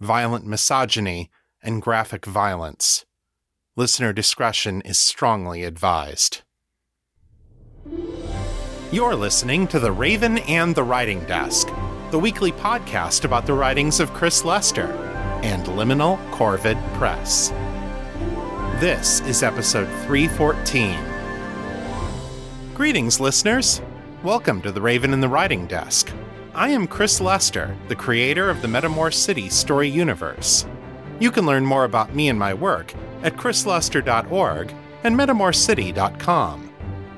violent misogyny, and graphic violence. Listener discretion is strongly advised. You're listening to The Raven and the Writing Desk, the weekly podcast about the writings of Chris Lester and Liminal Corvid Press. This is episode 314. Greetings, listeners. Welcome to The Raven and the Writing Desk. I am Chris Lester, the creator of the Metamor City story universe. You can learn more about me and my work at chrislester.org and metamorcity.com.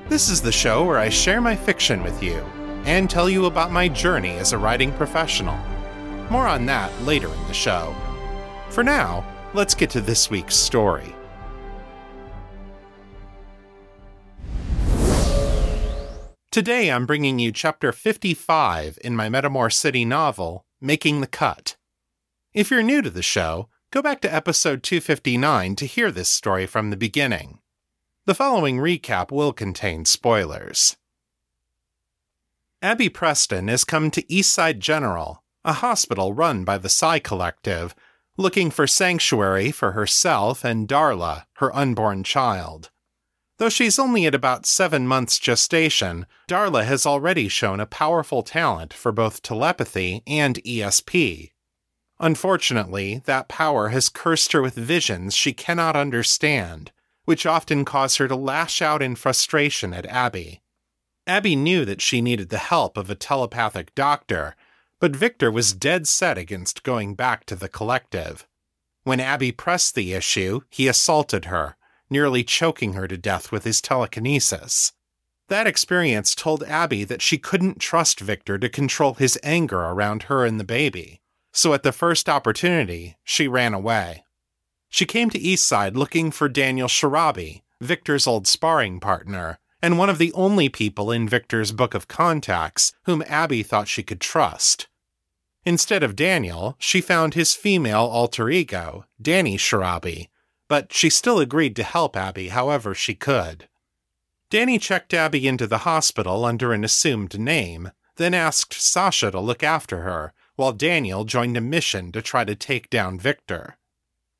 This is the show where I share my fiction with you and tell you about my journey as a writing professional. More on that later in the show. For now, let's get to this week's story. Today I'm bringing you chapter 55 in my Metamor City novel, Making the Cut. If you're new to the show, go back to episode 259 to hear this story from the beginning. The following recap will contain spoilers. Abby Preston has come to Eastside General, a hospital run by the Psi Collective, looking for sanctuary for herself and Darla, her unborn child. Though she's only at about seven months gestation, Darla has already shown a powerful talent for both telepathy and ESP. Unfortunately, that power has cursed her with visions she cannot understand, which often cause her to lash out in frustration at Abby. Abby knew that she needed the help of a telepathic doctor, but Victor was dead set against going back to the collective. When Abby pressed the issue, he assaulted her, nearly choking her to death with his telekinesis. That experience told Abby that she couldn't trust Victor to control his anger around her and the baby, so at the first opportunity, she ran away. She came to Eastside looking for Daniel Sharabi, Victor's old sparring partner, and one of the only people in Victor's book of contacts whom Abby thought she could trust. Instead of Daniel, she found his female alter ego, Danny Sharabi, but she still agreed to help Abby however she could. Danny checked Abby into the hospital under an assumed name, then asked Sasha to look after her, while Daniel joined a mission to try to take down Victor.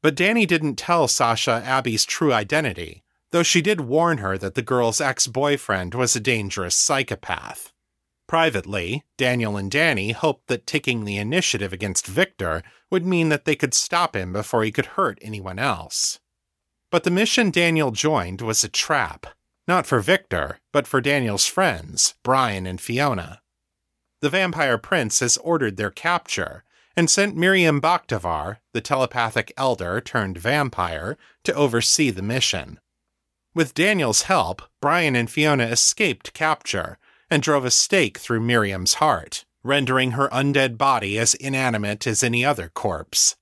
But Danny didn't tell Sasha Abby's true identity, though she did warn her that the girl's ex boyfriend was a dangerous psychopath. Privately, Daniel and Danny hoped that taking the initiative against Victor would mean that they could stop him before he could hurt anyone else. But the mission Daniel joined was a trap, not for Victor, but for Daniel's friends, Brian and Fiona. The vampire prince has ordered their capture and sent Miriam Bakhtavar, the telepathic elder turned vampire, to oversee the mission. With Daniel's help, Brian and Fiona escaped capture and drove a stake through Miriam's heart, rendering her undead body as inanimate as any other corpse.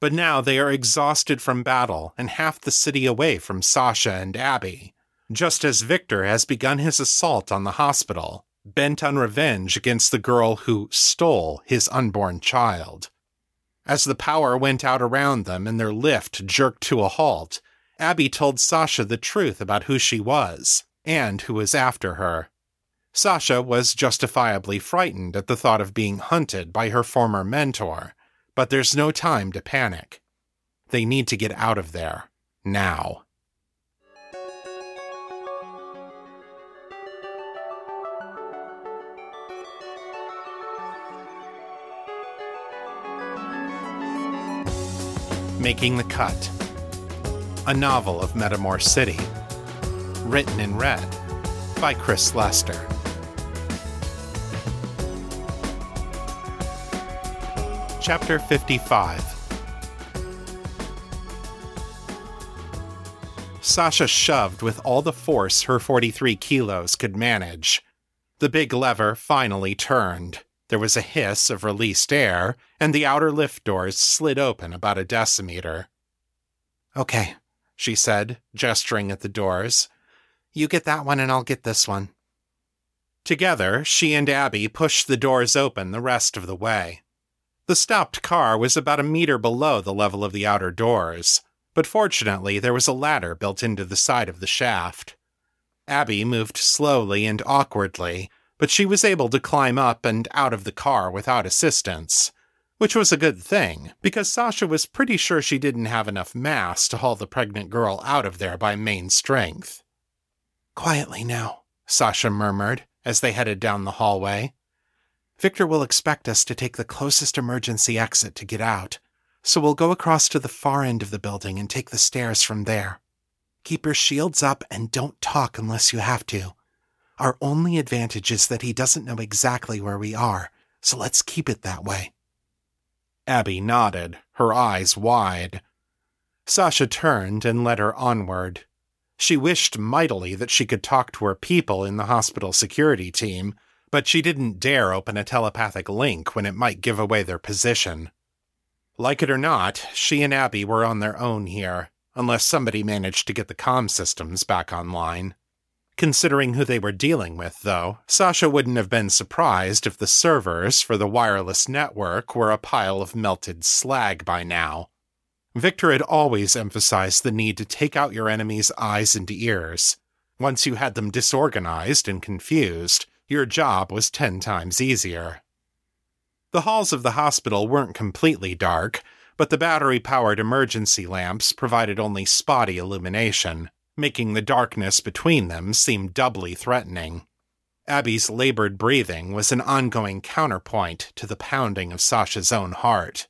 But now they are exhausted from battle and half the city away from Sasha and Abby, just as Victor has begun his assault on the hospital, bent on revenge against the girl who stole his unborn child. As the power went out around them and their lift jerked to a halt, Abby told Sasha the truth about who she was and who was after her. Sasha was justifiably frightened at the thought of being hunted by her former mentor, but there's no time to panic. They need to get out of there. Now. Making the Cut. A novel of Metamor City. Written in red by Chris Lester. Chapter 55 Sasha shoved with all the force her 43 kilos could manage. The big lever finally turned. There was a hiss of released air, and the outer lift doors slid open about a decimeter. Okay, she said, gesturing at the doors. You get that one and I'll get this one. Together, she and Abby pushed the doors open the rest of the way. The stopped car was about a meter below the level of the outer doors, but fortunately there was a ladder built into the side of the shaft. Abby moved slowly and awkwardly, but she was able to climb up and out of the car without assistance, which was a good thing, because Sasha was pretty sure she didn't have enough mass to haul the pregnant girl out of there by main strength. Quietly now, Sasha murmured as they headed down the hallway. Victor will expect us to take the closest emergency exit to get out, so we'll go across to the far end of the building and take the stairs from there. Keep your shields up and don't talk unless you have to. Our only advantage is that he doesn't know exactly where we are, so let's keep it that way. Abby nodded, her eyes wide. Sasha turned and led her onward. She wished mightily that she could talk to her people in the hospital security team, but she didn't dare open a telepathic link when it might give away their position. Like it or not, she and Abby were on their own here, unless somebody managed to get the comm systems back online. Considering who they were dealing with, though, Sasha wouldn't have been surprised if the servers for the wireless network were a pile of melted slag by now. Victor had always emphasized the need to take out your enemy's eyes and ears. Once you had them disorganized and confused, your job was ten times easier. The halls of the hospital weren't completely dark, but the battery powered emergency lamps provided only spotty illumination, making the darkness between them seem doubly threatening. Abby's labored breathing was an ongoing counterpoint to the pounding of Sasha's own heart.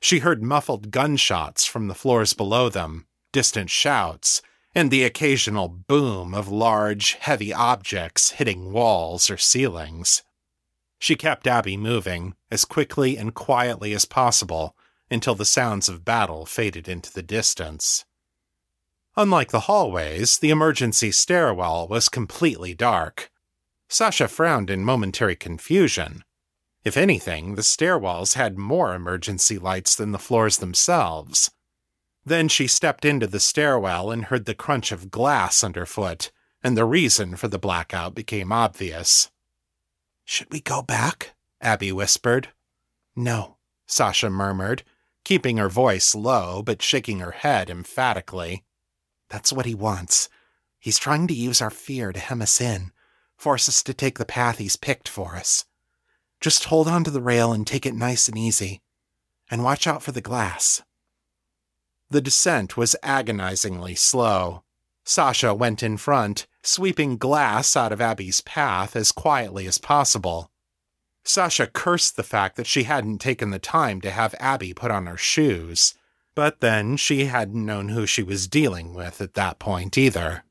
She heard muffled gunshots from the floors below them, distant shouts, and the occasional boom of large, heavy objects hitting walls or ceilings. She kept Abby moving as quickly and quietly as possible until the sounds of battle faded into the distance. Unlike the hallways, the emergency stairwell was completely dark. Sasha frowned in momentary confusion. If anything, the stairwells had more emergency lights than the floors themselves. Then she stepped into the stairwell and heard the crunch of glass underfoot, and the reason for the blackout became obvious. Should we go back? Abby whispered. No, Sasha murmured, keeping her voice low but shaking her head emphatically. That's what he wants. He's trying to use our fear to hem us in, force us to take the path he's picked for us. Just hold on to the rail and take it nice and easy. And watch out for the glass. The descent was agonizingly slow. Sasha went in front, sweeping glass out of Abby's path as quietly as possible. Sasha cursed the fact that she hadn't taken the time to have Abby put on her shoes, but then she hadn't known who she was dealing with at that point either.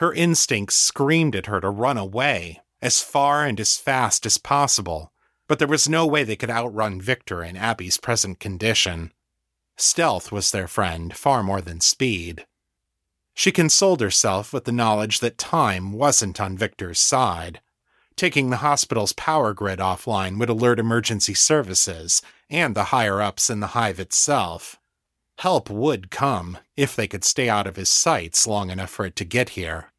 Her instincts screamed at her to run away, as far and as fast as possible, but there was no way they could outrun Victor in Abby's present condition. Stealth was their friend far more than speed. She consoled herself with the knowledge that time wasn't on Victor's side. Taking the hospital's power grid offline would alert emergency services and the higher ups in the hive itself. Help would come if they could stay out of his sights long enough for it to get here.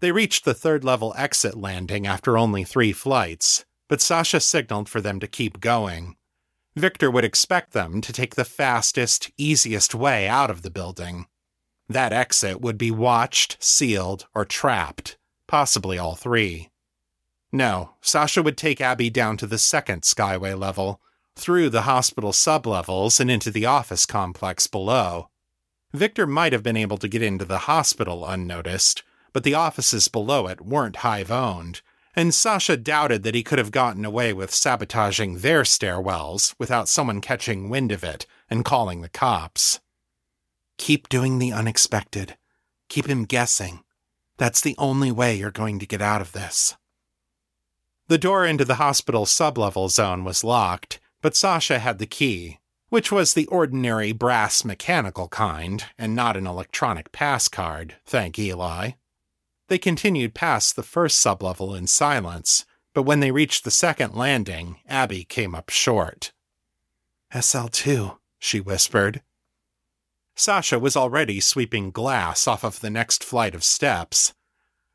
They reached the third level exit landing after only three flights, but Sasha signaled for them to keep going. Victor would expect them to take the fastest, easiest way out of the building. That exit would be watched, sealed, or trapped, possibly all three. No, Sasha would take Abby down to the second Skyway level, through the hospital sublevels and into the office complex below. Victor might have been able to get into the hospital unnoticed, but the offices below it weren't hive owned, and Sasha doubted that he could have gotten away with sabotaging their stairwells without someone catching wind of it and calling the cops. Keep doing the unexpected. Keep him guessing. That's the only way you're going to get out of this. The door into the hospital sublevel zone was locked, but Sasha had the key, which was the ordinary brass mechanical kind and not an electronic pass card, thank Eli. They continued past the first sublevel in silence, but when they reached the second landing, Abby came up short. SL2, she whispered. Sasha was already sweeping glass off of the next flight of steps.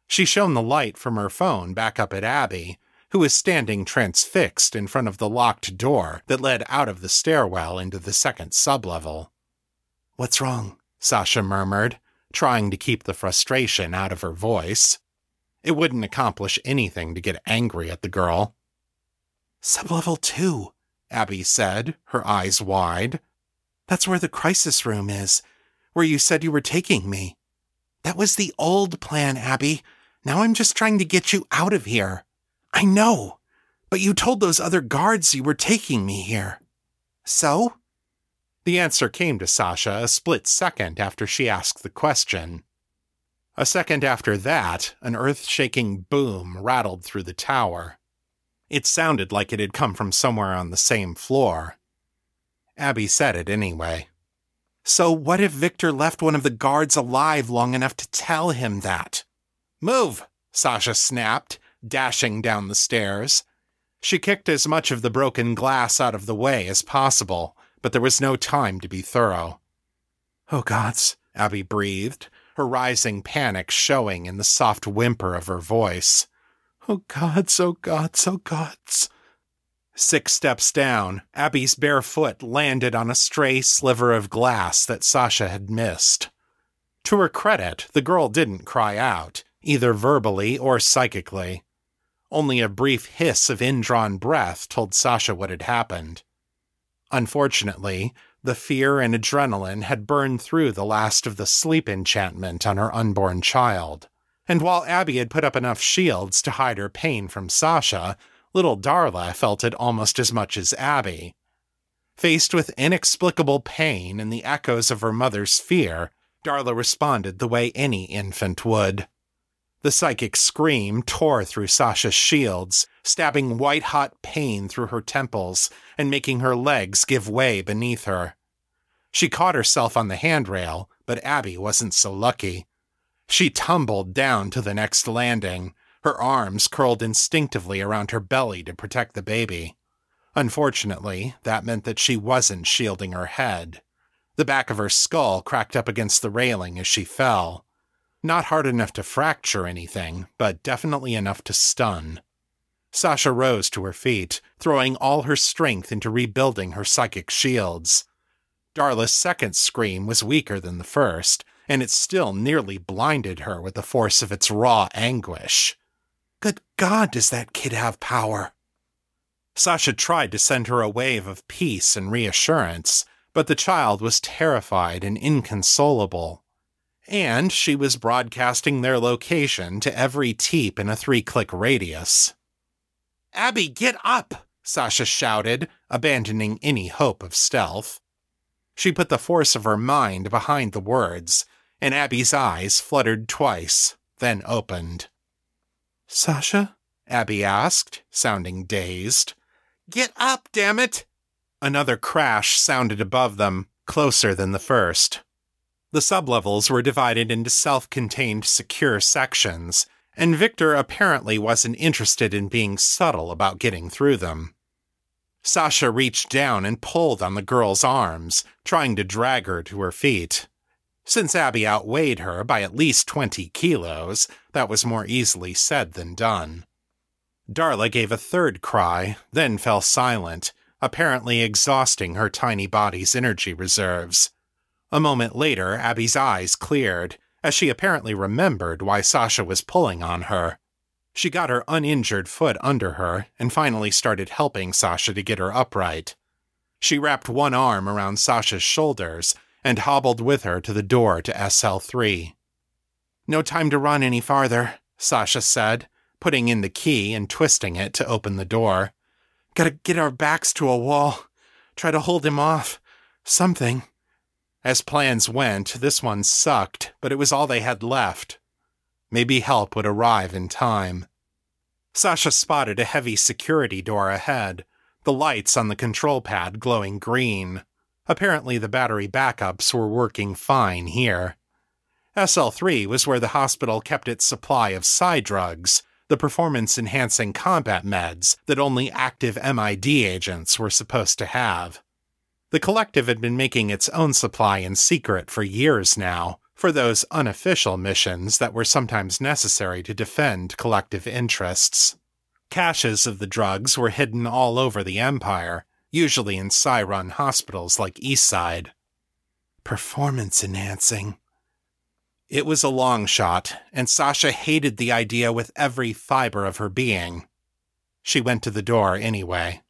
She shone the light from her phone back up at Abby, who was standing transfixed in front of the locked door that led out of the stairwell into the second sublevel. What's wrong? Sasha murmured, trying to keep the frustration out of her voice. It wouldn't accomplish anything to get angry at the girl. Sublevel 2, Abby said, her eyes wide. That's where the crisis room is, where you said you were taking me. That was the old plan, Abby. Now I'm just trying to get you out of here. I know, but you told those other guards you were taking me here. So? The answer came to Sasha a split second after she asked the question. A second after that, an earth shaking boom rattled through the tower. It sounded like it had come from somewhere on the same floor. Abby said it anyway. So, what if Victor left one of the guards alive long enough to tell him that? Move! Sasha snapped, dashing down the stairs. She kicked as much of the broken glass out of the way as possible, but there was no time to be thorough. Oh, gods, Abby breathed, her rising panic showing in the soft whimper of her voice. Oh, gods, oh, gods, oh, gods. Six steps down, Abby's bare foot landed on a stray sliver of glass that Sasha had missed. To her credit, the girl didn't cry out, either verbally or psychically. Only a brief hiss of indrawn breath told Sasha what had happened. Unfortunately, the fear and adrenaline had burned through the last of the sleep enchantment on her unborn child. And while Abby had put up enough shields to hide her pain from Sasha, little Darla felt it almost as much as Abby. Faced with inexplicable pain and the echoes of her mother's fear, Darla responded the way any infant would. The psychic scream tore through Sasha's shields, stabbing white hot pain through her temples and making her legs give way beneath her. She caught herself on the handrail, but Abby wasn't so lucky. She tumbled down to the next landing, her arms curled instinctively around her belly to protect the baby. Unfortunately, that meant that she wasn't shielding her head. The back of her skull cracked up against the railing as she fell. Not hard enough to fracture anything, but definitely enough to stun. Sasha rose to her feet, throwing all her strength into rebuilding her psychic shields. Darla's second scream was weaker than the first, and it still nearly blinded her with the force of its raw anguish. Good God, does that kid have power? Sasha tried to send her a wave of peace and reassurance, but the child was terrified and inconsolable and she was broadcasting their location to every teep in a three click radius. Abby, get up! Sasha shouted, abandoning any hope of stealth. She put the force of her mind behind the words, and Abby's eyes fluttered twice, then opened. Sasha? Abby asked, sounding dazed. Get up, damn it! Another crash sounded above them, closer than the first. The sublevels were divided into self contained secure sections, and Victor apparently wasn't interested in being subtle about getting through them. Sasha reached down and pulled on the girl's arms, trying to drag her to her feet. Since Abby outweighed her by at least 20 kilos, that was more easily said than done. Darla gave a third cry, then fell silent, apparently exhausting her tiny body's energy reserves. A moment later, Abby's eyes cleared, as she apparently remembered why Sasha was pulling on her. She got her uninjured foot under her and finally started helping Sasha to get her upright. She wrapped one arm around Sasha's shoulders and hobbled with her to the door to SL3. No time to run any farther, Sasha said, putting in the key and twisting it to open the door. Gotta get our backs to a wall. Try to hold him off. Something. As plans went, this one sucked, but it was all they had left. Maybe help would arrive in time. Sasha spotted a heavy security door ahead, the lights on the control pad glowing green. Apparently, the battery backups were working fine here. SL3 was where the hospital kept its supply of psi drugs, the performance enhancing combat meds that only active MID agents were supposed to have. The collective had been making its own supply in secret for years now, for those unofficial missions that were sometimes necessary to defend collective interests. Caches of the drugs were hidden all over the Empire, usually in Psi hospitals like Eastside. Performance enhancing. It was a long shot, and Sasha hated the idea with every fiber of her being. She went to the door anyway.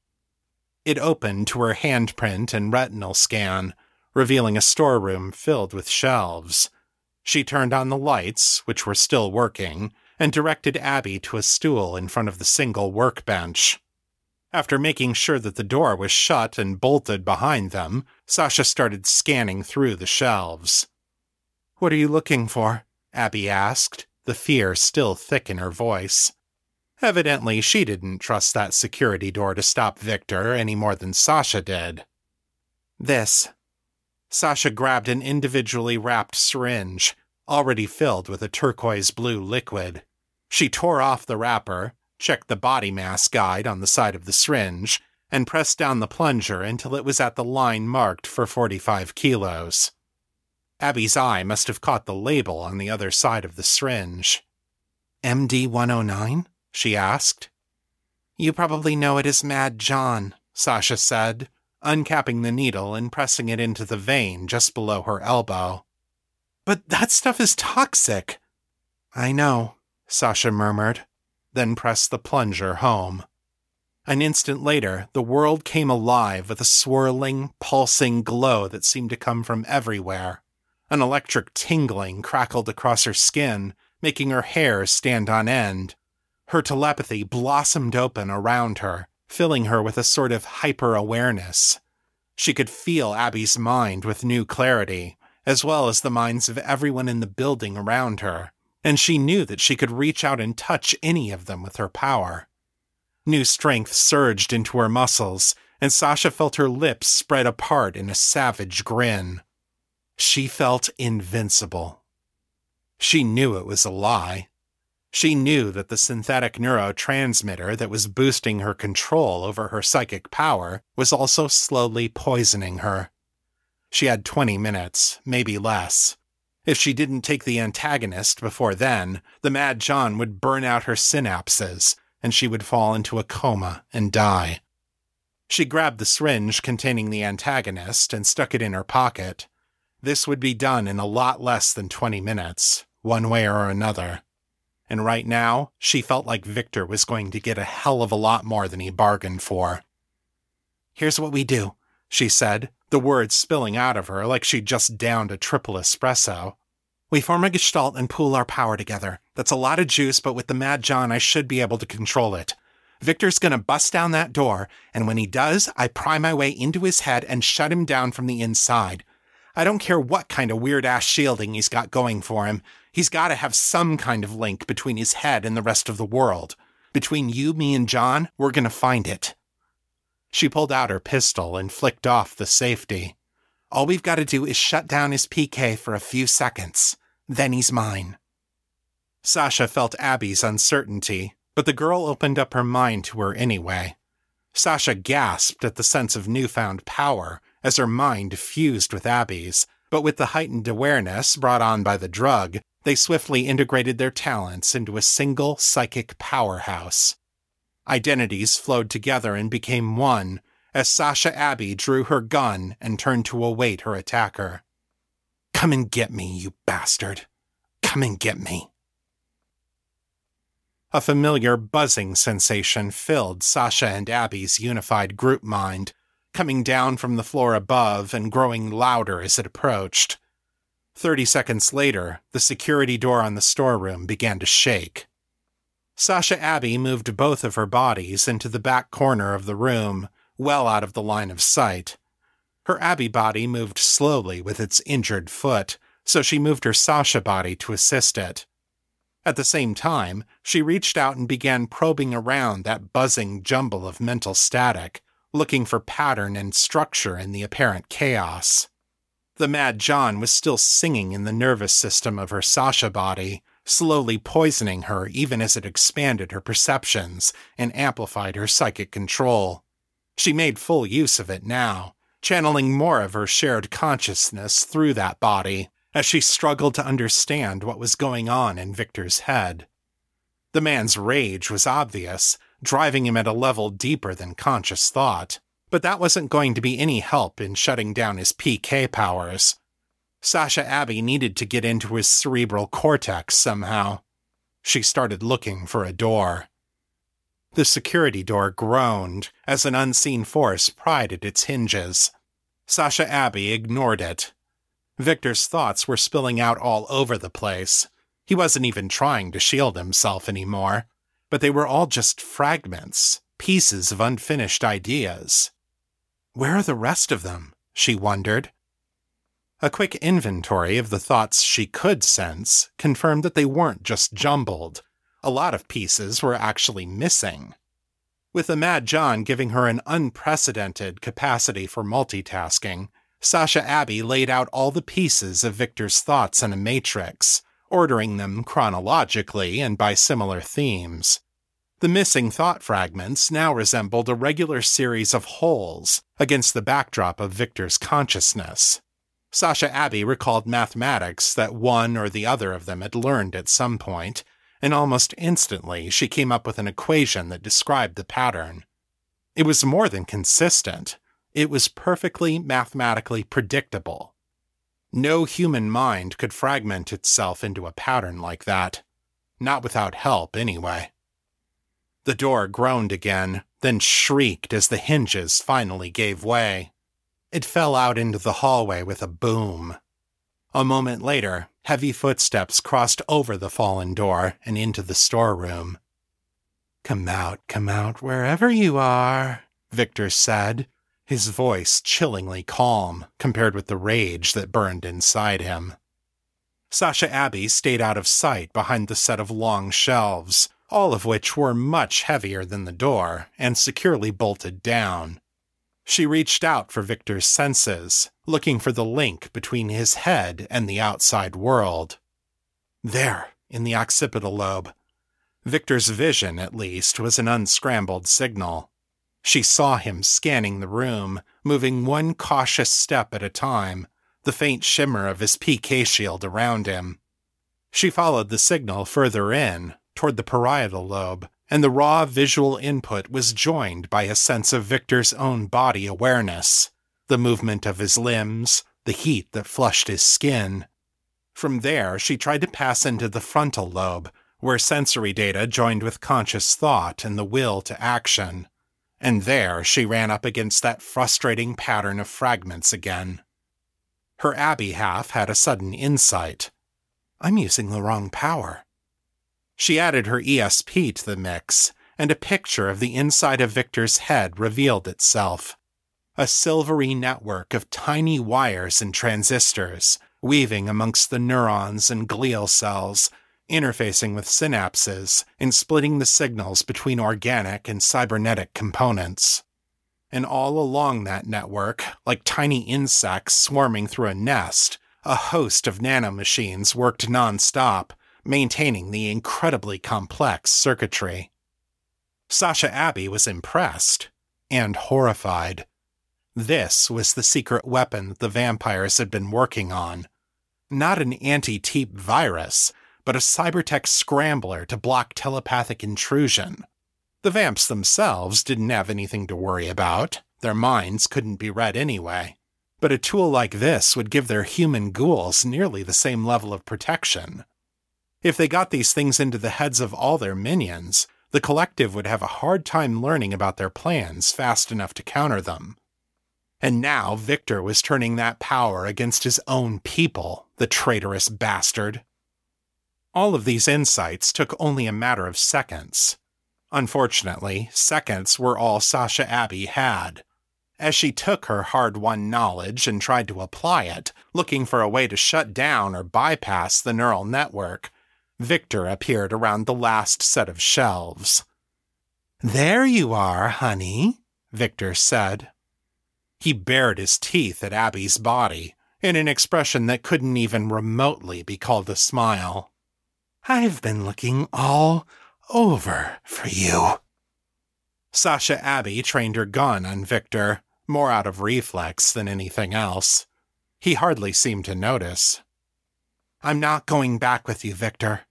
It opened to her handprint and retinal scan, revealing a storeroom filled with shelves. She turned on the lights, which were still working, and directed Abby to a stool in front of the single workbench. After making sure that the door was shut and bolted behind them, Sasha started scanning through the shelves. What are you looking for? Abby asked, the fear still thick in her voice. Evidently, she didn't trust that security door to stop Victor any more than Sasha did. This. Sasha grabbed an individually wrapped syringe, already filled with a turquoise blue liquid. She tore off the wrapper, checked the body mass guide on the side of the syringe, and pressed down the plunger until it was at the line marked for 45 kilos. Abby's eye must have caught the label on the other side of the syringe. MD 109? She asked. You probably know it as Mad John, Sasha said, uncapping the needle and pressing it into the vein just below her elbow. But that stuff is toxic. I know, Sasha murmured, then pressed the plunger home. An instant later, the world came alive with a swirling, pulsing glow that seemed to come from everywhere. An electric tingling crackled across her skin, making her hair stand on end, her telepathy blossomed open around her, filling her with a sort of hyper awareness. She could feel Abby's mind with new clarity, as well as the minds of everyone in the building around her, and she knew that she could reach out and touch any of them with her power. New strength surged into her muscles, and Sasha felt her lips spread apart in a savage grin. She felt invincible. She knew it was a lie, she knew that the synthetic neurotransmitter that was boosting her control over her psychic power was also slowly poisoning her. She had 20 minutes, maybe less. If she didn't take the antagonist before then, the Mad John would burn out her synapses, and she would fall into a coma and die. She grabbed the syringe containing the antagonist and stuck it in her pocket. This would be done in a lot less than 20 minutes, one way or another and right now, she felt like Victor was going to get a hell of a lot more than he bargained for. Here's what we do, she said, the words spilling out of her like she'd just downed a triple espresso. We form a gestalt and pool our power together. That's a lot of juice, but with the Mad John, I should be able to control it. Victor's gonna bust down that door, and when he does, I pry my way into his head and shut him down from the inside. I don't care what kind of weird ass shielding he's got going for him. He's got to have some kind of link between his head and the rest of the world. Between you, me, and John, we're going to find it. She pulled out her pistol and flicked off the safety. All we've got to do is shut down his PK for a few seconds. Then he's mine. Sasha felt Abby's uncertainty, but the girl opened up her mind to her anyway. Sasha gasped at the sense of newfound power as her mind fused with Abby's, but with the heightened awareness brought on by the drug, they swiftly integrated their talents into a single psychic powerhouse. Identities flowed together and became one as Sasha Abby drew her gun and turned to await her attacker. Come and get me, you bastard. Come and get me. A familiar buzzing sensation filled Sasha and Abby's unified group mind coming down from the floor above and growing louder as it approached. Thirty seconds later, the security door on the storeroom began to shake. Sasha Abby moved both of her bodies into the back corner of the room, well out of the line of sight. Her Abby body moved slowly with its injured foot, so she moved her Sasha body to assist it. At the same time, she reached out and began probing around that buzzing jumble of mental static, looking for pattern and structure in the apparent chaos. The Mad John was still singing in the nervous system of her Sasha body, slowly poisoning her even as it expanded her perceptions and amplified her psychic control. She made full use of it now, channeling more of her shared consciousness through that body as she struggled to understand what was going on in Victor's head. The man's rage was obvious, driving him at a level deeper than conscious thought, but that wasn't going to be any help in shutting down his PK powers. Sasha Abby needed to get into his cerebral cortex somehow. She started looking for a door. The security door groaned as an unseen force pried at its hinges. Sasha Abby ignored it. Victor's thoughts were spilling out all over the place. He wasn't even trying to shield himself anymore, but they were all just fragments, pieces of unfinished ideas. Where are the rest of them? she wondered. A quick inventory of the thoughts she could sense confirmed that they weren't just jumbled. A lot of pieces were actually missing. With the Mad John giving her an unprecedented capacity for multitasking, Sasha Abby laid out all the pieces of Victor's thoughts in a matrix, ordering them chronologically and by similar themes. The missing thought fragments now resembled a regular series of holes against the backdrop of Victor's consciousness. Sasha Abby recalled mathematics that one or the other of them had learned at some point, and almost instantly she came up with an equation that described the pattern. It was more than consistent, it was perfectly mathematically predictable. No human mind could fragment itself into a pattern like that. Not without help, anyway. The door groaned again, then shrieked as the hinges finally gave way. It fell out into the hallway with a boom. A moment later, heavy footsteps crossed over the fallen door and into the storeroom. Come out, come out, wherever you are, Victor said, his voice chillingly calm compared with the rage that burned inside him. Sasha Abby stayed out of sight behind the set of long shelves, all of which were much heavier than the door and securely bolted down. She reached out for Victor's senses, looking for the link between his head and the outside world. There, in the occipital lobe. Victor's vision, at least, was an unscrambled signal. She saw him scanning the room, moving one cautious step at a time, the faint shimmer of his PK shield around him. She followed the signal further in, toward the parietal lobe, and the raw visual input was joined by a sense of Victor's own body awareness, the movement of his limbs, the heat that flushed his skin. From there, she tried to pass into the frontal lobe, where sensory data joined with conscious thought and the will to action. And there she ran up against that frustrating pattern of fragments again. Her Abby half had a sudden insight. I'm using the wrong power. She added her ESP to the mix, and a picture of the inside of Victor's head revealed itself. A silvery network of tiny wires and transistors, weaving amongst the neurons and glial cells, interfacing with synapses and splitting the signals between organic and cybernetic components. And all along that network, like tiny insects swarming through a nest, a host of nanomachines worked nonstop, maintaining the incredibly complex circuitry. Sasha Abby was impressed and horrified. This was the secret weapon the vampires had been working on. Not an anti teep virus, but a cybertech scrambler to block telepathic intrusion. The vamps themselves didn't have anything to worry about, their minds couldn't be read anyway. But a tool like this would give their human ghouls nearly the same level of protection. If they got these things into the heads of all their minions, the collective would have a hard time learning about their plans fast enough to counter them. And now Victor was turning that power against his own people, the traitorous bastard. All of these insights took only a matter of seconds. Unfortunately, seconds were all Sasha Abby had. As she took her hard won knowledge and tried to apply it, looking for a way to shut down or bypass the neural network, Victor appeared around the last set of shelves. There you are, honey, Victor said. He bared his teeth at Abby's body in an expression that couldn't even remotely be called a smile. I've been looking all over for you. Sasha Abby trained her gun on Victor, more out of reflex than anything else. He hardly seemed to notice. I'm not going back with you, Victor.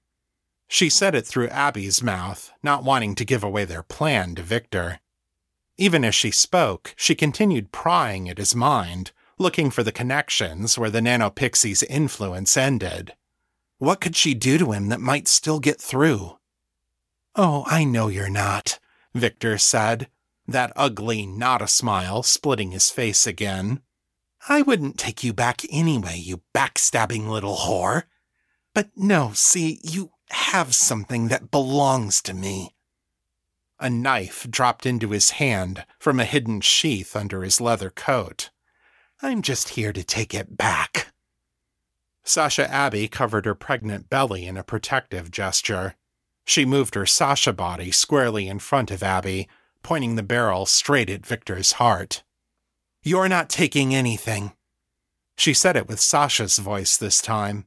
She said it through Abby's mouth, not wanting to give away their plan to Victor. Even as she spoke, she continued prying at his mind, looking for the connections where the nanopixie's influence ended. What could she do to him that might still get through? Oh, I know you're not, Victor said, that ugly, not a smile splitting his face again. I wouldn't take you back anyway, you backstabbing little whore. But no, see, you have something that belongs to me. A knife dropped into his hand from a hidden sheath under his leather coat. I'm just here to take it back. Sasha Abby covered her pregnant belly in a protective gesture. She moved her Sasha body squarely in front of Abby, pointing the barrel straight at Victor's heart. You're not taking anything. She said it with Sasha's voice this time.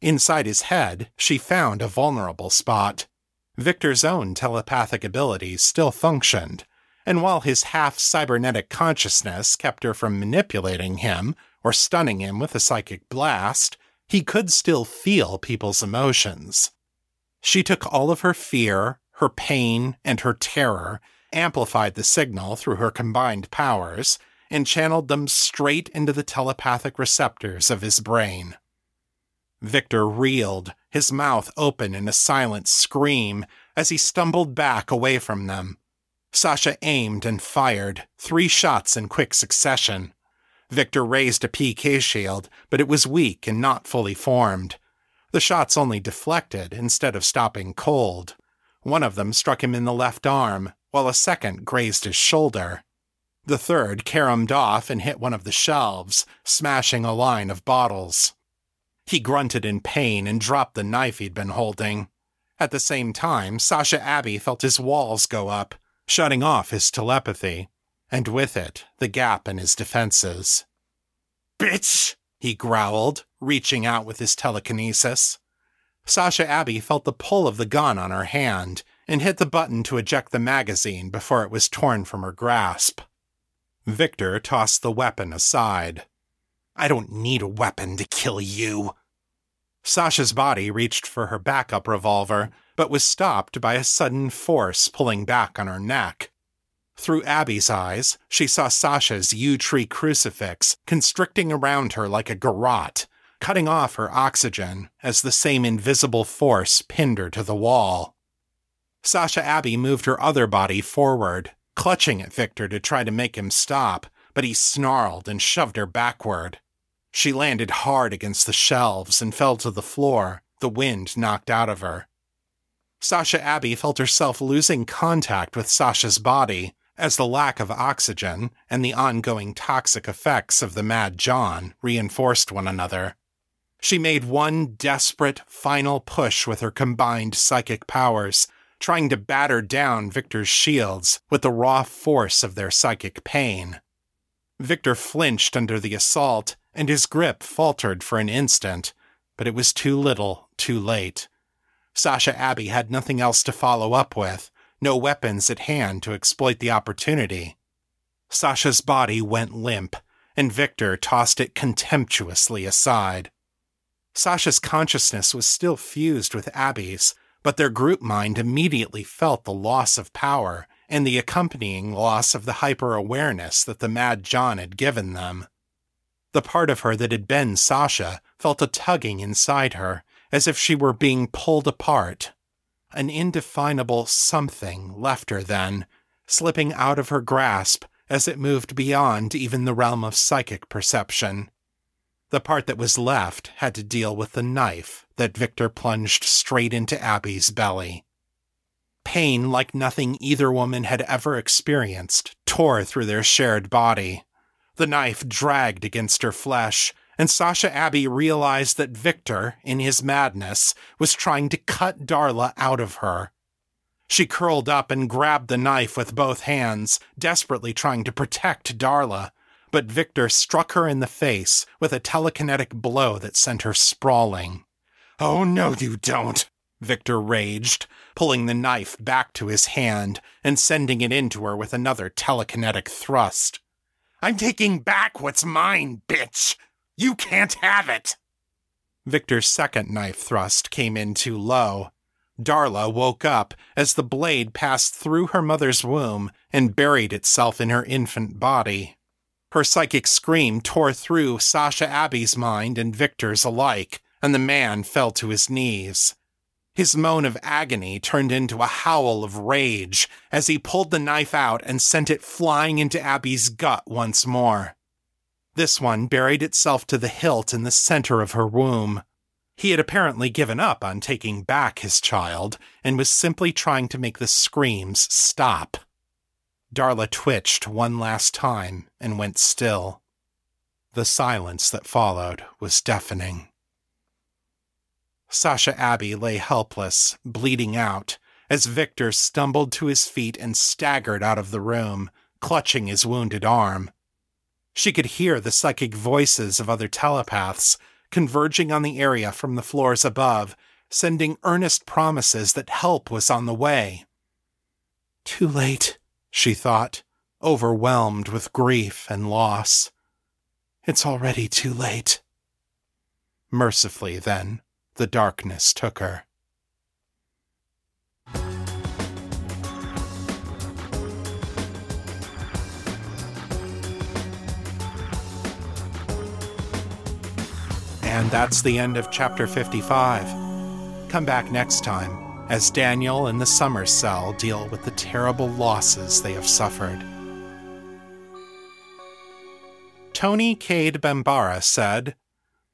Inside his head, she found a vulnerable spot. Victor's own telepathic abilities still functioned, and while his half cybernetic consciousness kept her from manipulating him or stunning him with a psychic blast, he could still feel people's emotions. She took all of her fear, her pain, and her terror, amplified the signal through her combined powers, and channeled them straight into the telepathic receptors of his brain. Victor reeled, his mouth open in a silent scream, as he stumbled back away from them. Sasha aimed and fired, three shots in quick succession. Victor raised a PK shield, but it was weak and not fully formed. The shots only deflected instead of stopping cold. One of them struck him in the left arm, while a second grazed his shoulder. The third caromed off and hit one of the shelves, smashing a line of bottles. He grunted in pain and dropped the knife he'd been holding. At the same time, Sasha Abby felt his walls go up, shutting off his telepathy, and with it, the gap in his defenses. Bitch! he growled, reaching out with his telekinesis. Sasha Abby felt the pull of the gun on her hand and hit the button to eject the magazine before it was torn from her grasp. Victor tossed the weapon aside. I don't need a weapon to kill you. Sasha's body reached for her backup revolver, but was stopped by a sudden force pulling back on her neck. Through Abby's eyes, she saw Sasha's yew tree crucifix constricting around her like a garrote, cutting off her oxygen as the same invisible force pinned her to the wall. Sasha Abby moved her other body forward, clutching at Victor to try to make him stop, but he snarled and shoved her backward. She landed hard against the shelves and fell to the floor, the wind knocked out of her. Sasha Abby felt herself losing contact with Sasha's body as the lack of oxygen and the ongoing toxic effects of the Mad John reinforced one another. She made one desperate, final push with her combined psychic powers, trying to batter down Victor's shields with the raw force of their psychic pain. Victor flinched under the assault, and his grip faltered for an instant, but it was too little, too late. Sasha Abby had nothing else to follow up with, no weapons at hand to exploit the opportunity. Sasha's body went limp, and Victor tossed it contemptuously aside. Sasha's consciousness was still fused with Abby's, but their group mind immediately felt the loss of power and the accompanying loss of the hyper awareness that the Mad John had given them. The part of her that had been Sasha felt a tugging inside her, as if she were being pulled apart. An indefinable something left her then, slipping out of her grasp as it moved beyond even the realm of psychic perception. The part that was left had to deal with the knife that Victor plunged straight into Abby's belly. Pain like nothing either woman had ever experienced tore through their shared body. The knife dragged against her flesh, and Sasha Abby realized that Victor, in his madness, was trying to cut Darla out of her. She curled up and grabbed the knife with both hands, desperately trying to protect Darla, but Victor struck her in the face with a telekinetic blow that sent her sprawling. Oh, no, you don't, Victor raged, pulling the knife back to his hand and sending it into her with another telekinetic thrust. I'm taking back what's mine, bitch! You can't have it! Victor's second knife thrust came in too low. Darla woke up as the blade passed through her mother's womb and buried itself in her infant body. Her psychic scream tore through Sasha Abby's mind and Victor's alike, and the man fell to his knees. His moan of agony turned into a howl of rage as he pulled the knife out and sent it flying into Abbey's gut once more. This one buried itself to the hilt in the center of her womb. He had apparently given up on taking back his child and was simply trying to make the screams stop. Darla twitched one last time and went still. The silence that followed was deafening. Sasha Abbey lay helpless, bleeding out, as Victor stumbled to his feet and staggered out of the room, clutching his wounded arm. She could hear the psychic voices of other telepaths converging on the area from the floors above, sending earnest promises that help was on the way. Too late, she thought, overwhelmed with grief and loss. It's already too late. Mercifully, then, the darkness took her. And that's the end of chapter 55. Come back next time as Daniel and the Summer Cell deal with the terrible losses they have suffered. Toni Cade Bambara said,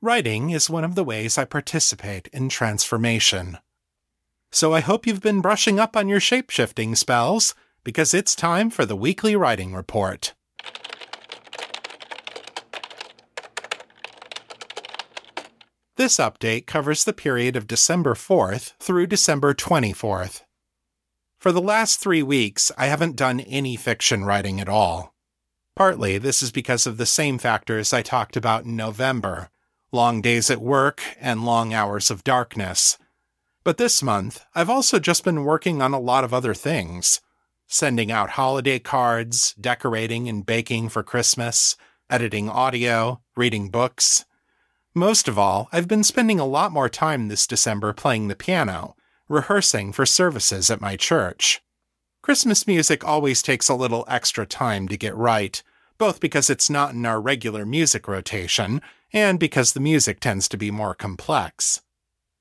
Writing is one of the ways I participate in transformation. So I hope you've been brushing up on your shapeshifting spells, because it's time for the weekly writing report. This update covers the period of December 4th through December 24th. For the last three weeks, I haven't done any fiction writing at all. Partly, this is because of the same factors I talked about in November long days at work and long hours of darkness. But this month, I've also just been working on a lot of other things sending out holiday cards, decorating and baking for Christmas, editing audio, reading books. Most of all, I've been spending a lot more time this December playing the piano, rehearsing for services at my church. Christmas music always takes a little extra time to get right, both because it's not in our regular music rotation and because the music tends to be more complex.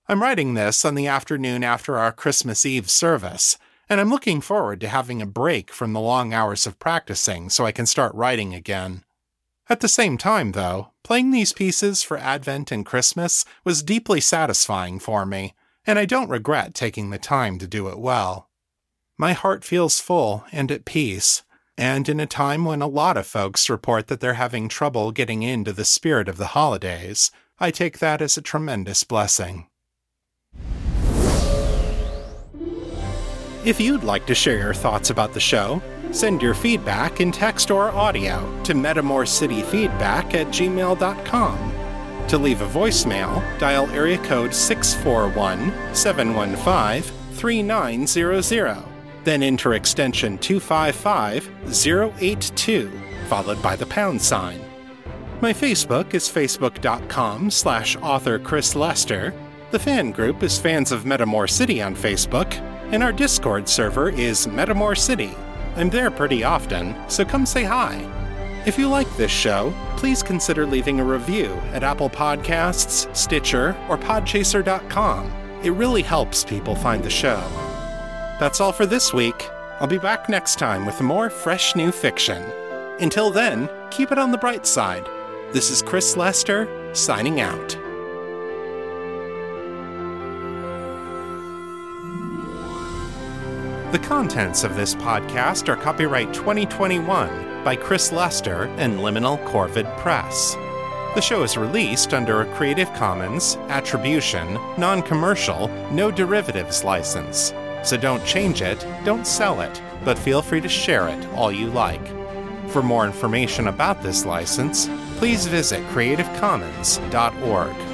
I'm writing this on the afternoon after our Christmas Eve service, and I'm looking forward to having a break from the long hours of practicing so I can start writing again. At the same time, though, playing these pieces for Advent and Christmas was deeply satisfying for me, and I don't regret taking the time to do it well. My heart feels full and at peace, and in a time when a lot of folks report that they're having trouble getting into the spirit of the holidays, I take that as a tremendous blessing. If you'd like to share your thoughts about the show, Send your feedback in text or audio to metamorcityfeedback at gmail.com. To leave a voicemail, dial area code 641 715 3900. Then enter extension 255 082, followed by the pound sign. My Facebook is facebook.com slash author Chris Lester. The fan group is Fans of Metamor City on Facebook, and our Discord server is Metamor City. I'm there pretty often, so come say hi. If you like this show, please consider leaving a review at Apple Podcasts, Stitcher, or Podchaser.com. It really helps people find the show. That's all for this week. I'll be back next time with more fresh new fiction. Until then, keep it on the bright side. This is Chris Lester, signing out. The contents of this podcast are copyright 2021 by Chris Lester and Liminal Corvid Press. The show is released under a Creative Commons Attribution, Non Commercial, No Derivatives license. So don't change it, don't sell it, but feel free to share it all you like. For more information about this license, please visit creativecommons.org.